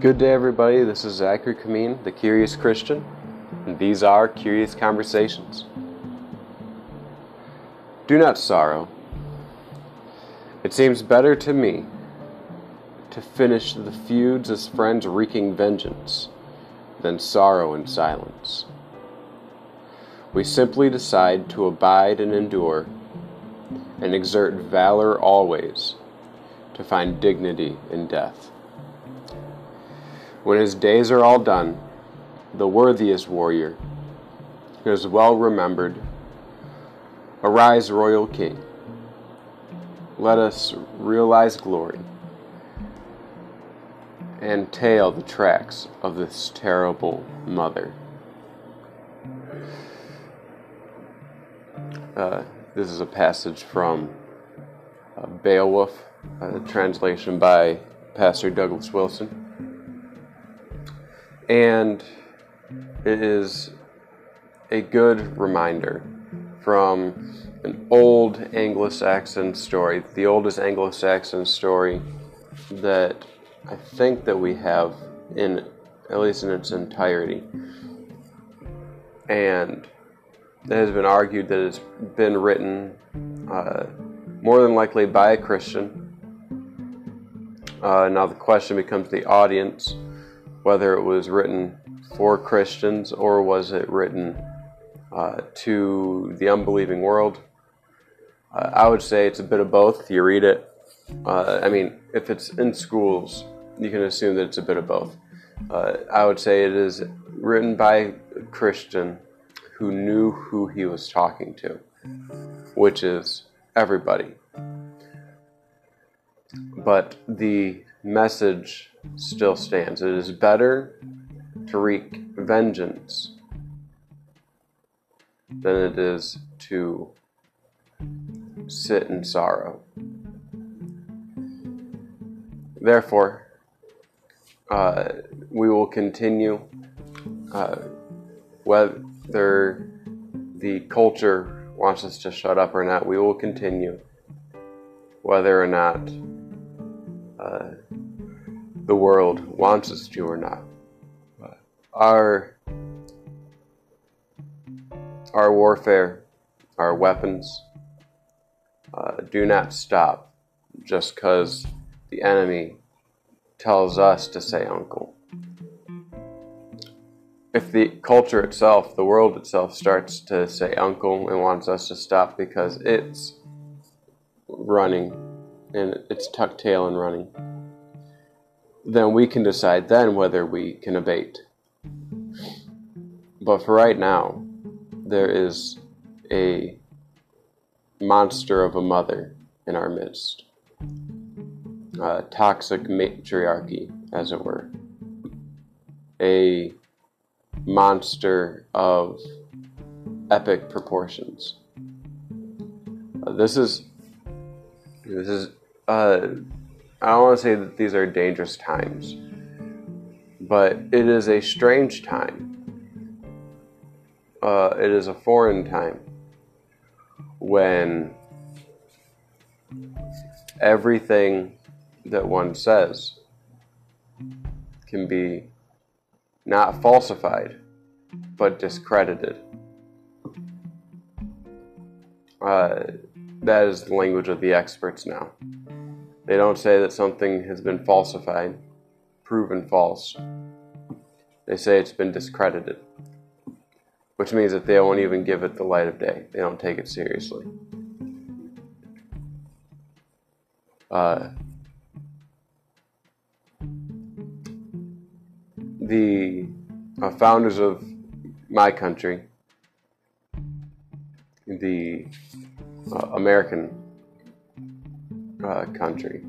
Good day, everybody. This is Zachary Kameen, the Curious Christian, and these are Curious Conversations. Do not sorrow. It seems better to me to finish the feuds as friends wreaking vengeance than sorrow in silence. We simply decide to abide and endure and exert valor always to find dignity in death. When his days are all done, the worthiest warrior is well remembered. Arise, royal king. Let us realize glory and tail the tracks of this terrible mother. Uh, this is a passage from uh, Beowulf, a translation by Pastor Douglas Wilson. And it is a good reminder from an old Anglo Saxon story, the oldest Anglo Saxon story that I think that we have in at least in its entirety. And it has been argued that it's been written uh, more than likely by a Christian. Uh, now the question becomes the audience, whether it was written for Christians or was it written uh, to the unbelieving world. Uh, I would say it's a bit of both. You read it. Uh, I mean, if it's in schools, you can assume that it's a bit of both. Uh, I would say it is written by a Christian who knew who he was talking to, which is everybody. But the message still stands. It is better to wreak vengeance than it is to sit in sorrow. Therefore, uh, we will continue uh, whether the culture wants us to shut up or not. We will continue whether or not uh, the world wants us to or not. Our our warfare, our weapons, uh, do not stop just because the enemy tells us to say uncle. If the culture itself, the world itself, starts to say uncle and wants us to stop because it's running and it's tucked tail and running, then we can decide then whether we can abate. But for right now, there is a monster of a mother in our midst a toxic matriarchy, as it were, a monster of epic proportions. Uh, this is this is uh, I don't want to say that these are dangerous times, but it is a strange time. Uh, it is a foreign time when everything that one says can be not falsified, but discredited. Uh, that is the language of the experts now. They don't say that something has been falsified, proven false. They say it's been discredited, which means that they won't even give it the light of day. They don't take it seriously. Uh, the uh, founders of my country, the uh, American uh, country,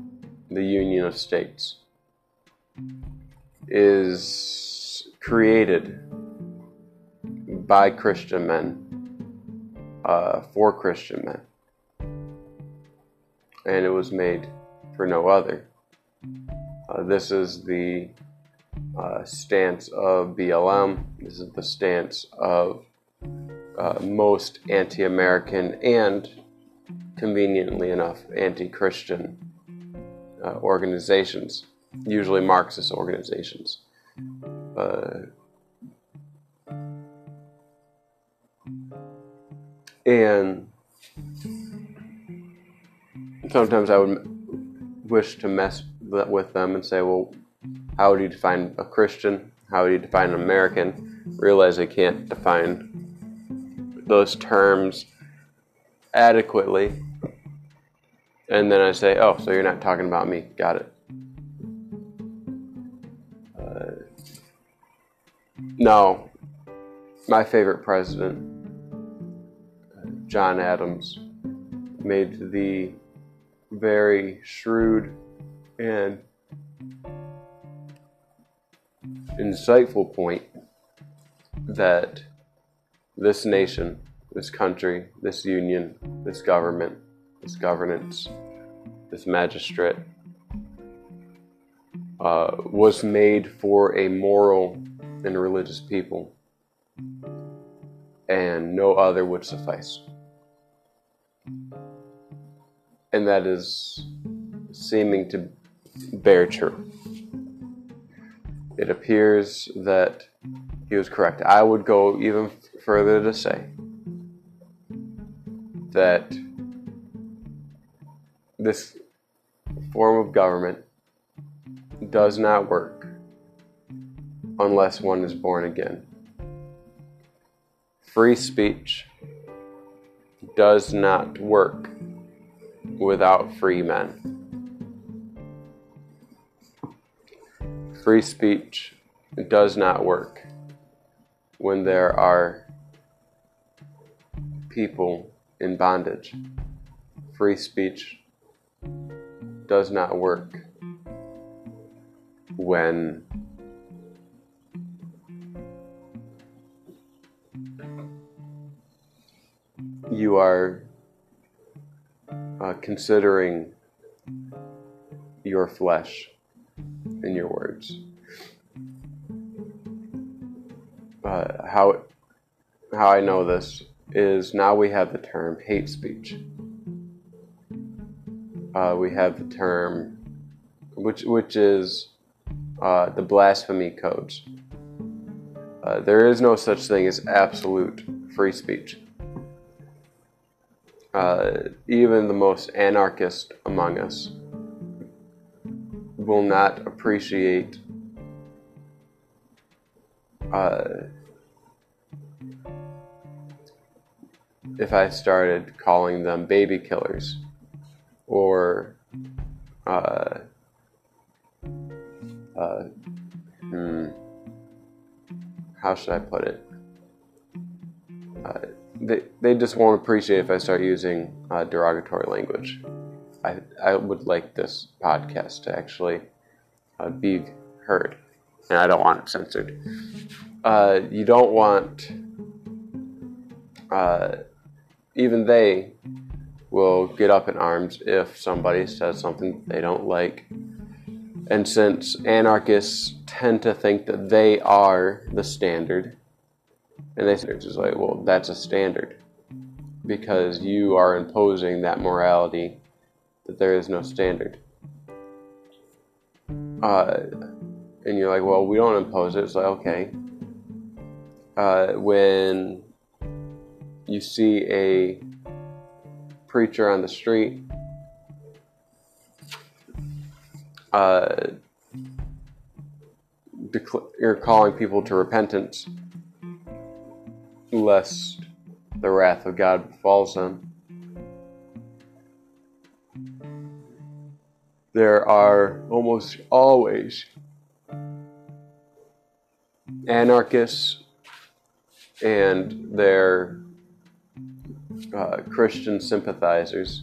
the Union of States, is created by Christian men uh, for Christian men. And it was made for no other. Uh, this is the uh, stance of BLM. This is the stance of uh, most anti American and, conveniently enough, anti Christian uh, organizations. usually Marxist organizations. Uh, and sometimes I would wish to mess with them and say, well, how would you define a Christian? How would you define an American? Realize I can't define those terms adequately. And then I say, oh, so you're not talking about me. Got it. Uh, no, my favorite president, John Adams, made the very shrewd and insightful point that this nation, this country, this union, this government, this governance, this magistrate uh, was made for a moral and religious people, and no other would suffice. And that is seeming to bear true. It appears that he was correct. I would go even further to say that this form of government does not work unless one is born again. Free speech does not work without free men. Free speech does not work when there are people in bondage. Free speech does not work when you are uh, considering your flesh in your words. Uh, how how I know this is now we have the term hate speech. Uh, we have the term, which which is uh, the blasphemy codes. Uh, there is no such thing as absolute free speech. Uh, even the most anarchist among us will not appreciate uh, if I started calling them baby killers or uh, uh, hmm, how should I put it? Uh, they, they just won't appreciate if I start using uh, derogatory language. I, I would like this podcast to actually uh, be heard, and I don't want it censored. Uh, you don't want, uh, even they will get up in arms if somebody says something they don't like. And since anarchists tend to think that they are the standard, and they say, just like, well, that's a standard because you are imposing that morality that there is no standard. Uh, and you're like, well, we don't impose it. It's like, okay. Uh, when you see a preacher on the street uh, you're calling people to repentance lest the wrath of God falls them. there are almost always anarchists and their uh, Christian sympathizers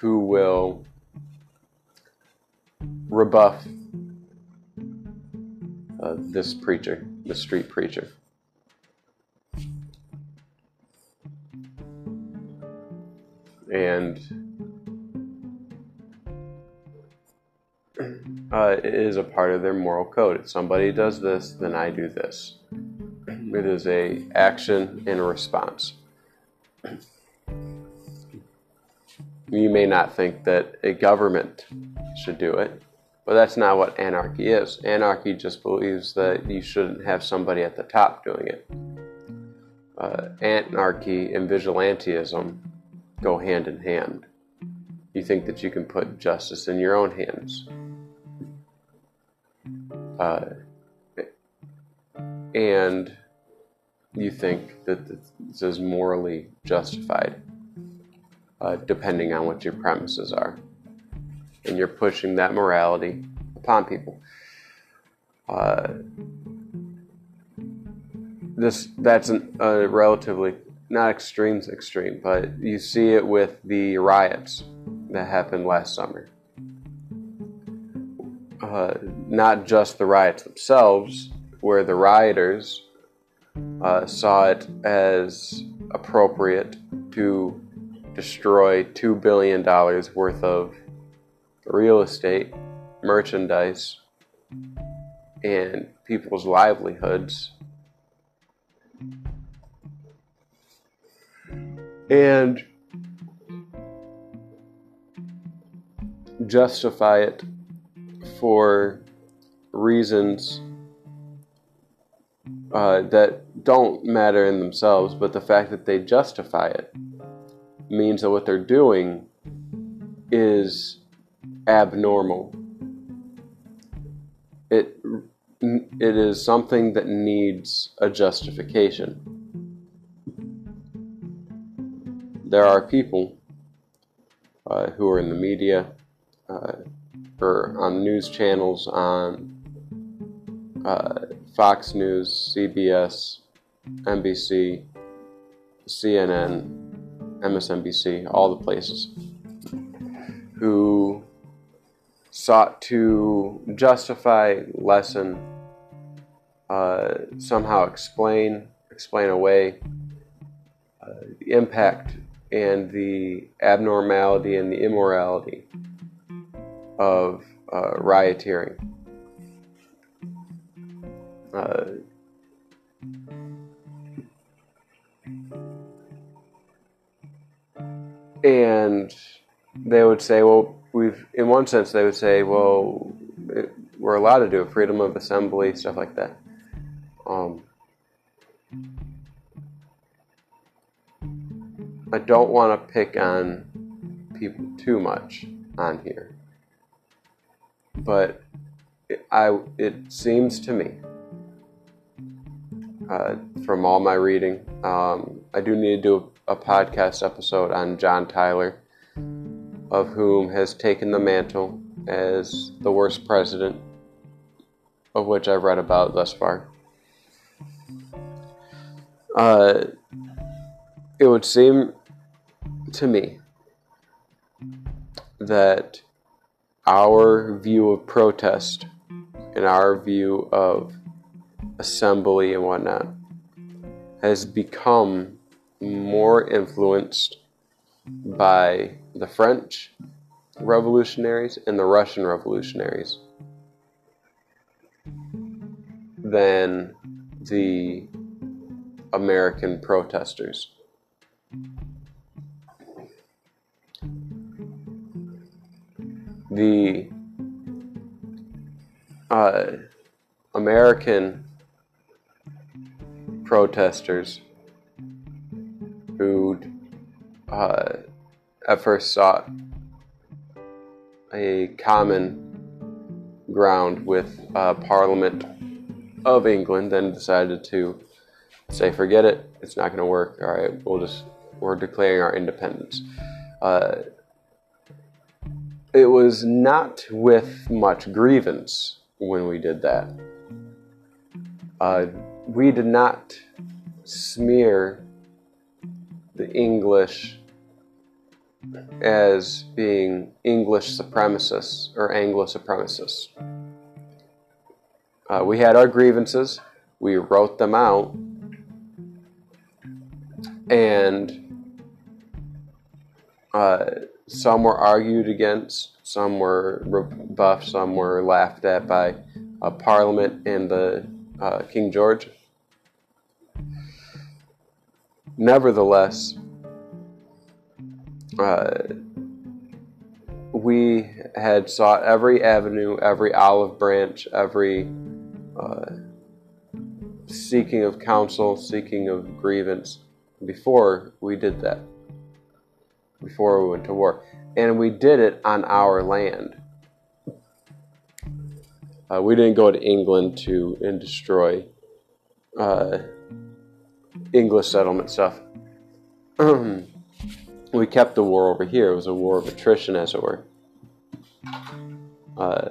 who will rebuff uh, this preacher, the street preacher. And uh, is a part of their moral code. If somebody does this, then I do this. It is a action and a response. You may not think that a government should do it. But that's not what anarchy is. Anarchy just believes that you shouldn't have somebody at the top doing it. Uh, anarchy and vigilantism go hand in hand. You think that you can put justice in your own hands. Uh, and you think that this is morally justified, uh, depending on what your premises are. And you're pushing that morality upon people. Uh, this that's an, a relatively not extremes extreme, but you see it with the riots that happened last summer. Uh, not just the riots themselves, where the rioters uh, saw it as appropriate to destroy $2 billion worth of real estate, merchandise, and people's livelihoods. And justify it for reasons uh, that don't matter in themselves, but the fact that they justify it means that what they're doing is abnormal. It it is something that needs a justification. There are people uh, who are in the media uh, or on news channels on uh, Fox News, CBS, NBC, CNN, MSNBC, all the places, who sought to justify, lessen, uh, somehow explain, explain away uh, the impact and the abnormality and the immorality of uh. Uh, and they would say, well, we've, in one sense, they would say, well, it, we're allowed to do it, freedom of assembly, stuff like that. Um, I don't want to pick on people too much on here, but it, I, it seems to me uh, from all my reading. Um, I do need to do a, podcast episode on John Tyler, of whom has taken the mantle as the worst president, of which I've read about thus far. Uh, it would seem to me that our view of protest and our view of assembly and whatnot has become more influenced by the French revolutionaries and the Russian revolutionaries than the American protesters. The uh, American protesters who uh, at first sought a common ground with uh, Parliament of England, then decided to say, forget it, it's not going to work. All right, we'll just, we're declaring our independence. Uh, it was not with much grievance when we did that. Uh, we did not smear the English as being English supremacists or Anglo supremacists. Uh, we had our grievances, we wrote them out, and uh, some were argued against, some were rebuffed, some were laughed at by a Parliament and the uh, King George. Nevertheless, uh, we had sought every avenue, every olive branch, every uh, seeking of counsel, seeking of grievance before we did that, before we went to war. And we did it on our land. Uh, we didn't go to England to and destroy uh, English settlement stuff. we kept the war over here. It was a war of attrition, as it were. Uh,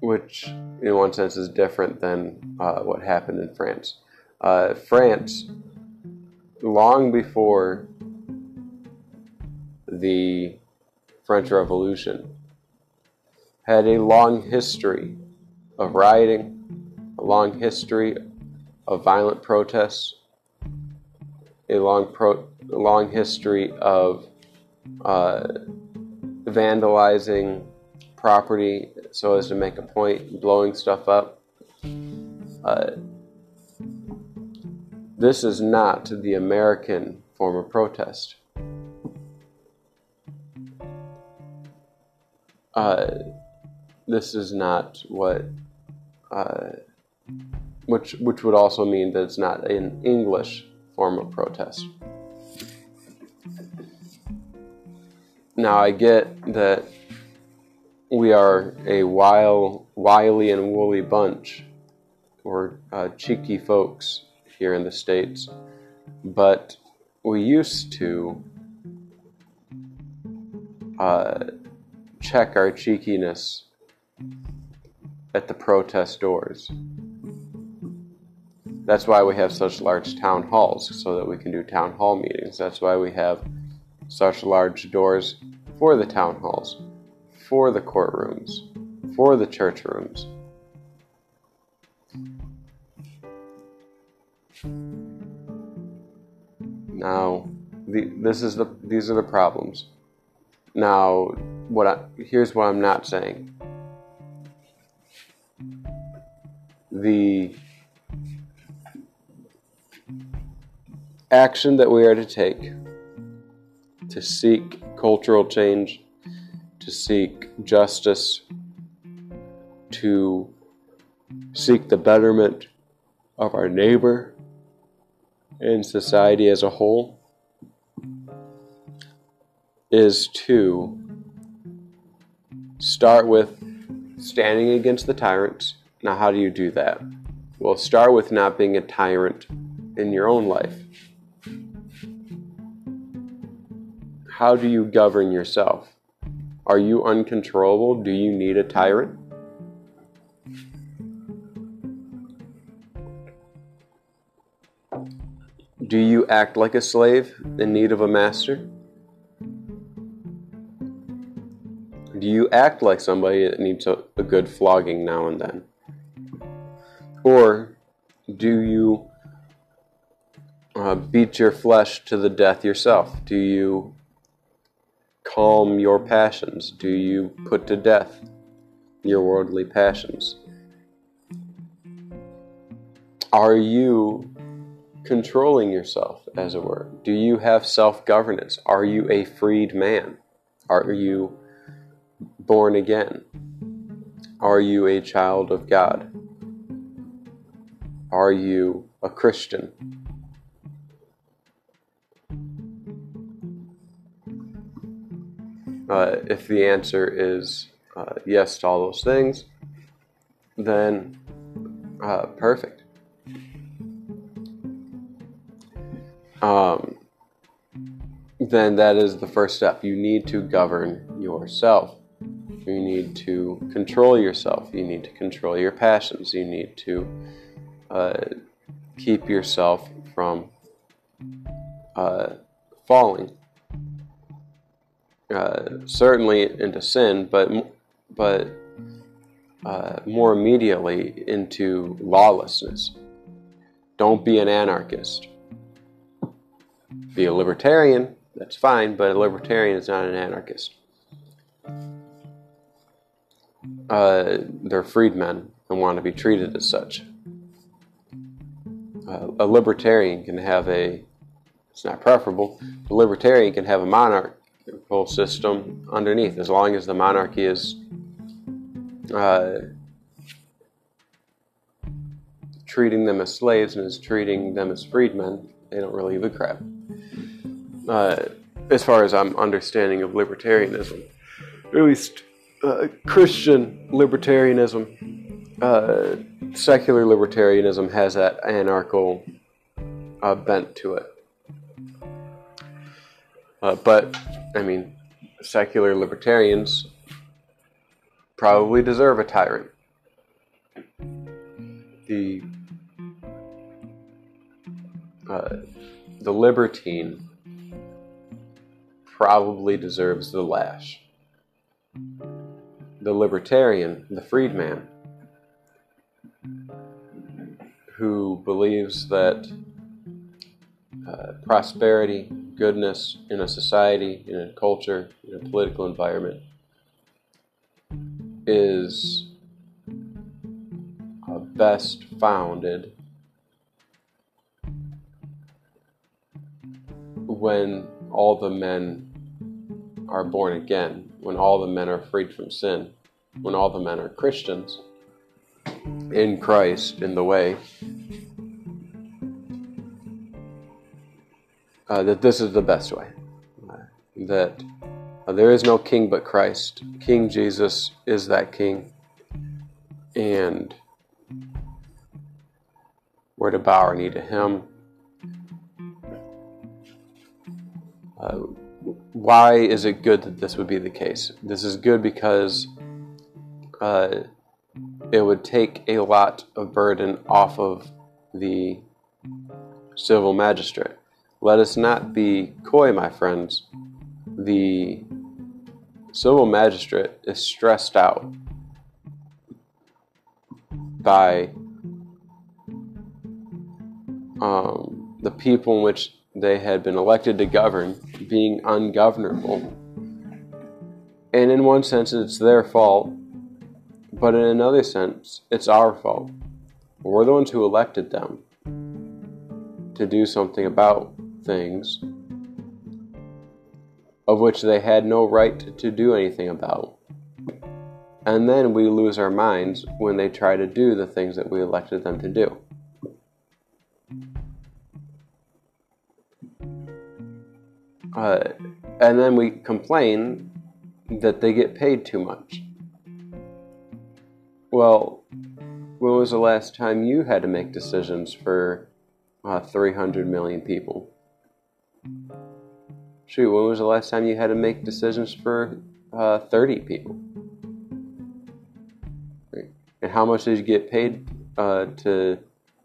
which, in one sense, is different than uh, what happened in France. Uh, France, long before the French Revolution, had a long history of rioting, a long history of violent protests, a long pro- long history of uh, vandalizing property so as to make a point, blowing stuff up. Uh, this is not the American form of protest. Uh, this is not what, uh, which which would also mean that it's not an English form of protest. Now I get that we are a wile, wily and woolly bunch, or uh, cheeky folks here in the states, but we used to uh, check our cheekiness at the protest doors. That's why we have such large town halls, so that we can do town hall meetings. That's why we have such large doors for the town halls, for the courtrooms, for the church rooms. Now, the, this is the these are the problems. Now, what I, here's what I'm not saying. The action that we are to take to seek cultural change, to seek justice, to seek the betterment of our neighbor and society as a whole is to start with standing against the tyrants. Now, how do you do that? Well, start with not being a tyrant in your own life. How do you govern yourself? Are you uncontrollable? Do you need a tyrant? Do you act like a slave in need of a master? Do you act like somebody that needs a, a good flogging now and then? Or do you uh, beat your flesh to the death yourself? Do you calm your passions? Do you put to death your worldly passions? Are you controlling yourself, as it were? Do you have self governance? Are you a freed man? Are you born again? Are you a child of God? Are you a Christian? Uh, if the answer is uh, yes to all those things, then uh, perfect. Um, then that is the first step. You need to govern yourself. You need to control yourself. You need to control your passions. You need to uh, keep yourself from uh, falling. Uh, certainly into sin, but but uh, more immediately into lawlessness. Don't be an anarchist. Be a libertarian. That's fine, but a libertarian is not an anarchist uh, they're freedmen and want to be treated as such. Uh, a libertarian can have a, it's not preferable, a libertarian can have a monarch, whole system underneath. As long as the monarchy is uh, treating them as slaves and is treating them as freedmen, they don't really give a crap. Uh, as far as I'm understanding of libertarianism, at least uh, Christian libertarianism, uh, secular libertarianism has that anarchical uh, bent to it. Uh, but, I mean, secular libertarians probably deserve a tyrant. The uh, the libertine probably deserves the lash. The libertarian, the freedman, who believes that uh, prosperity, goodness in a society, in a culture, in a political environment is best founded when all the men are born again, when all the men are freed from sin, when all the men are Christians in Christ, in the way, uh, that this is the best way. That uh, there is no king but Christ. King Jesus is that king. And we're to bow our knee to him. Uh, why is it good that this would be the case? This is good because uh, it would take a lot of burden off of the civil magistrate. Let us not be coy, my friends. The civil magistrate is stressed out by um, the people in which they had been elected to govern being ungovernable. And in one sense, it's their fault, but in another sense, it's our fault. We're the ones who elected them to do something about things of which they had no right to do anything about. And then we lose our minds when they try to do the things that we elected them to do. Uh, and then we complain that they get paid too much. Well, when was the last time you had to make decisions for uh, 300 million people? Shoot, when was the last time you had to make decisions for uh, 30 people? And how much did you get paid uh, to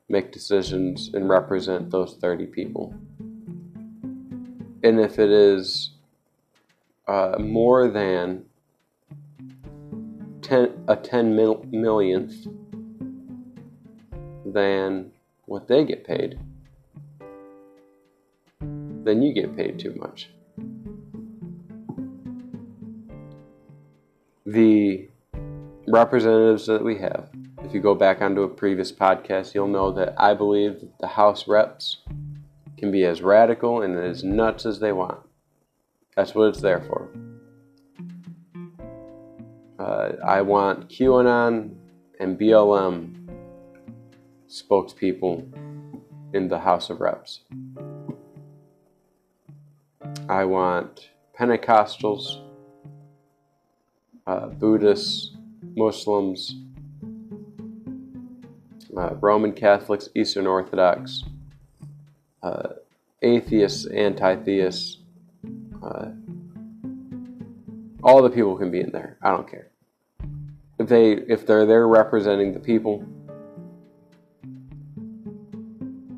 make decisions and represent those 30 people? And if it is uh, more than 10, a 10 mil- millionth than what they get paid, then you get paid too much. The representatives that we have, if you go back onto a previous podcast, you'll know that I believe that the House reps can be as radical and as nuts as they want. That's what it's there for. Uh, I want QAnon and BLM spokespeople in the House of Reps. I want Pentecostals, uh, Buddhists, Muslims, uh, Roman Catholics, Eastern Orthodox, uh, atheists, anti theists. Uh, all the people can be in there. I don't care. If they if they're there representing the people,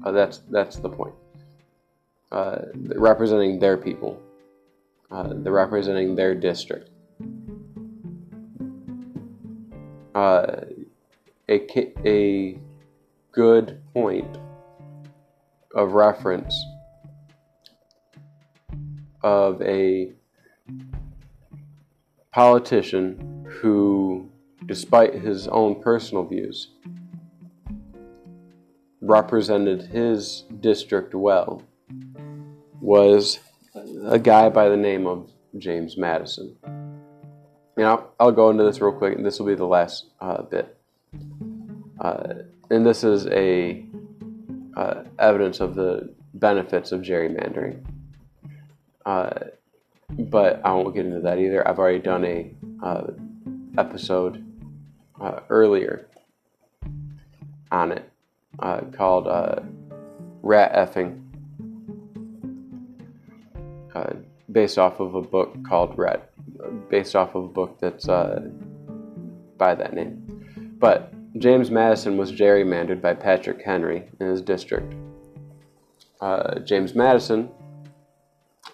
uh, that's that's the point. Uh, representing their people, they're representing their district. Uh, a a good point of reference of a politician who, despite his own personal views, represented his district well was a guy by the name of James Madison. You know, I'll go into this real quick, and this will be the last uh, bit. Uh, and this is a uh, evidence of the benefits of gerrymandering. Uh, but I won't get into that either. I've already done a uh, episode uh, earlier on it called "Rat Effing," based off of a book called "Rat," based off of a book that's uh, by that name. But James Madison was gerrymandered by Patrick Henry in his district. Uh, James Madison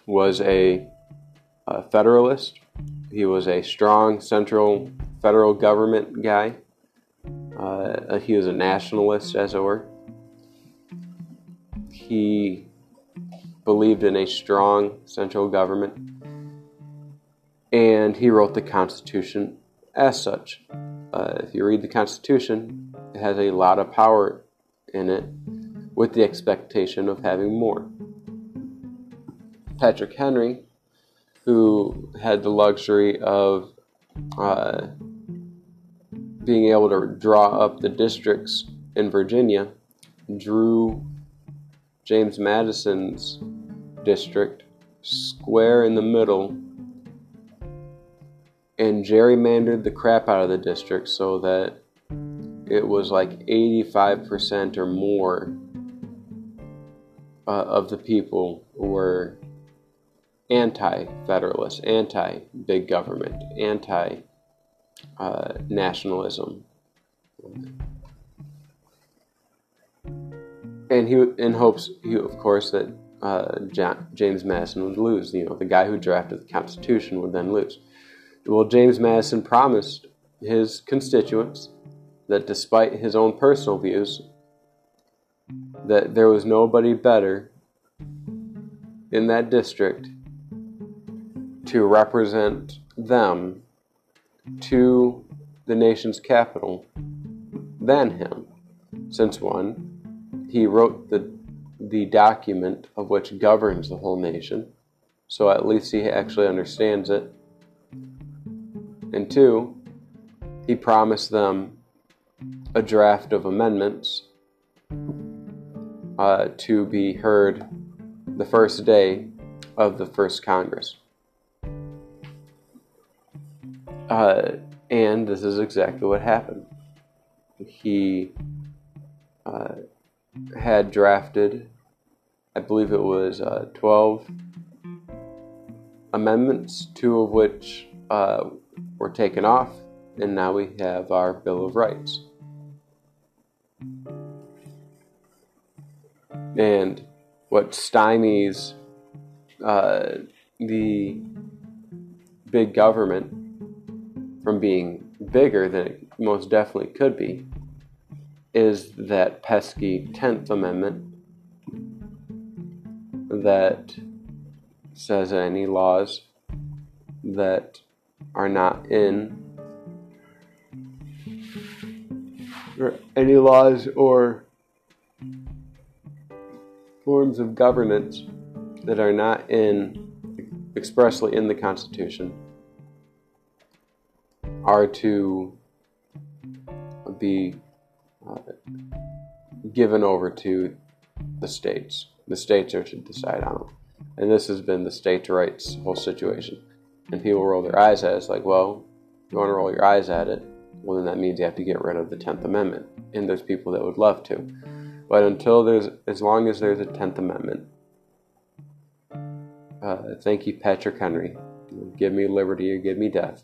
was a, a Federalist. He was a strong central federal government guy. Uh, he was a nationalist, as it were. He believed in a strong central government, and he wrote the Constitution as such. Uh, if you read the Constitution, it has a lot of power in it with the expectation of having more. Patrick Henry, who had the luxury of uh, being able to draw up the districts in Virginia, drew James Madison's district square in the middle and gerrymandered the crap out of the district so that it was like 85% or more uh, of the people were anti federalist, anti big government, anti uh, nationalism. And he, in hopes, he, of course, that uh, James Madison would lose. You know, the guy who drafted the Constitution would then lose. Well, James Madison promised his constituents that despite his own personal views, that there was nobody better in that district to represent them to the nation's capital than him, since one, he wrote the the document of which governs the whole nation, so at least he actually understands it and two, he promised them a draft of amendments uh, to be heard the first day of the first Congress. Uh, and this is exactly what happened. He uh, had drafted, I believe it was uh, 12 amendments, two of which uh, were taken off, and now we have our Bill of Rights. And what stymies uh, the big government from being bigger than it most definitely could be is that pesky 10th Amendment that says any laws that are not in any laws or forms of governance that are not in expressly in the Constitution are to be uh, given over to the states. The states are to decide on them. And this has been the states' rights whole situation. And people roll their eyes at it. It's like, well, you want to roll your eyes at it, well, then that means you have to get rid of the 10th Amendment. And there's people that would love to. But until there's, as long as there's a 10th Amendment, uh, thank you, Patrick Henry. Give me liberty or give me death.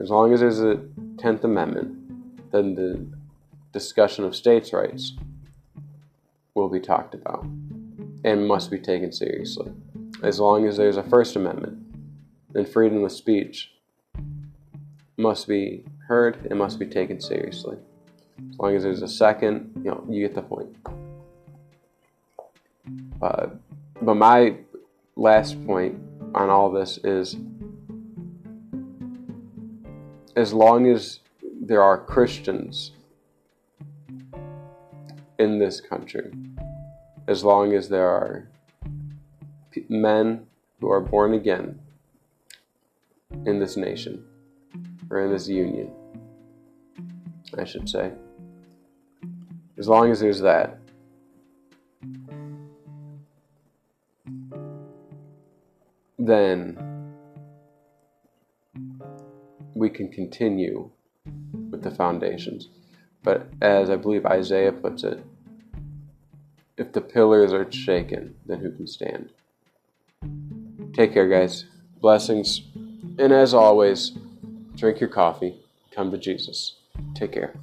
As long as there's a 10th Amendment, then the discussion of states' rights will be talked about and must be taken seriously as long as there's a First Amendment, then freedom of speech must be heard and must be taken seriously. As long as there's a second, you know, you get the point. Uh, but my last point on all this is as long as there are Christians in this country, as long as there are men who are born again in this nation, or in this union, I should say. As long as there's that. Then we can continue with the foundations. But as I believe Isaiah puts it, if the pillars are shaken, then who can stand? Take care, guys. Blessings. And as always, drink your coffee. Come to Jesus. Take care.